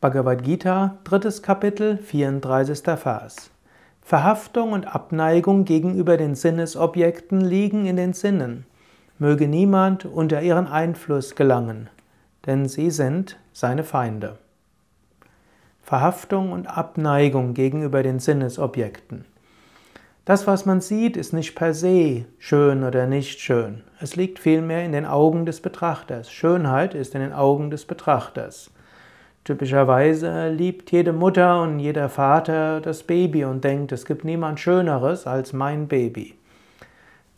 Bhagavad Gita, drittes Kapitel, 34. Vers. Verhaftung und Abneigung gegenüber den Sinnesobjekten liegen in den Sinnen. Möge niemand unter ihren Einfluss gelangen, denn sie sind seine Feinde. Verhaftung und Abneigung gegenüber den Sinnesobjekten. Das, was man sieht, ist nicht per se schön oder nicht schön. Es liegt vielmehr in den Augen des Betrachters. Schönheit ist in den Augen des Betrachters. Typischerweise liebt jede Mutter und jeder Vater das Baby und denkt, es gibt niemand Schöneres als mein Baby.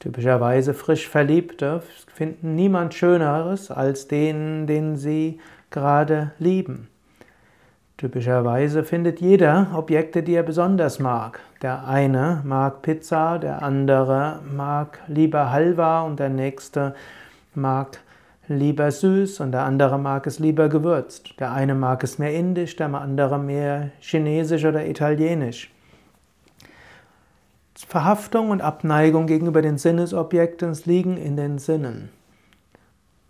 Typischerweise frisch Verliebte finden niemand Schöneres als den, den sie gerade lieben. Typischerweise findet jeder Objekte, die er besonders mag. Der eine mag Pizza, der andere mag lieber Halva und der nächste mag lieber süß und der andere mag es lieber gewürzt. Der eine mag es mehr indisch, der andere mehr chinesisch oder italienisch. Verhaftung und Abneigung gegenüber den Sinnesobjekten liegen in den Sinnen.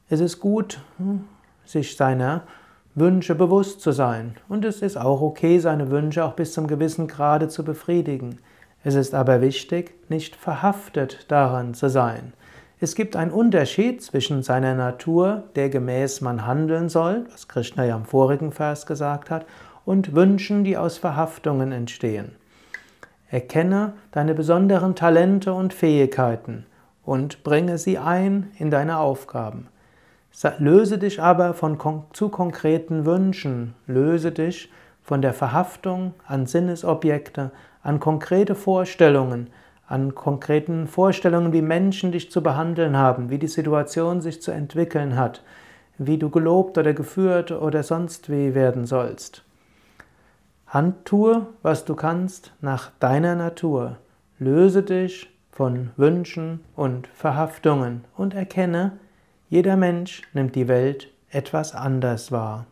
Es ist gut, hm, sich seiner Wünsche bewusst zu sein. Und es ist auch okay, seine Wünsche auch bis zum gewissen Grade zu befriedigen. Es ist aber wichtig, nicht verhaftet daran zu sein. Es gibt einen Unterschied zwischen seiner Natur, der gemäß man handeln soll, was Krishna ja im vorigen Vers gesagt hat, und Wünschen, die aus Verhaftungen entstehen. Erkenne deine besonderen Talente und Fähigkeiten und bringe sie ein in deine Aufgaben. Löse dich aber von zu konkreten Wünschen, löse dich von der Verhaftung an Sinnesobjekte, an konkrete Vorstellungen, an konkreten Vorstellungen, wie Menschen dich zu behandeln haben, wie die Situation sich zu entwickeln hat, wie du gelobt oder geführt oder sonst wie werden sollst. Handtue, was du kannst, nach deiner Natur. Löse dich von Wünschen und Verhaftungen und erkenne, jeder Mensch nimmt die Welt etwas anders wahr.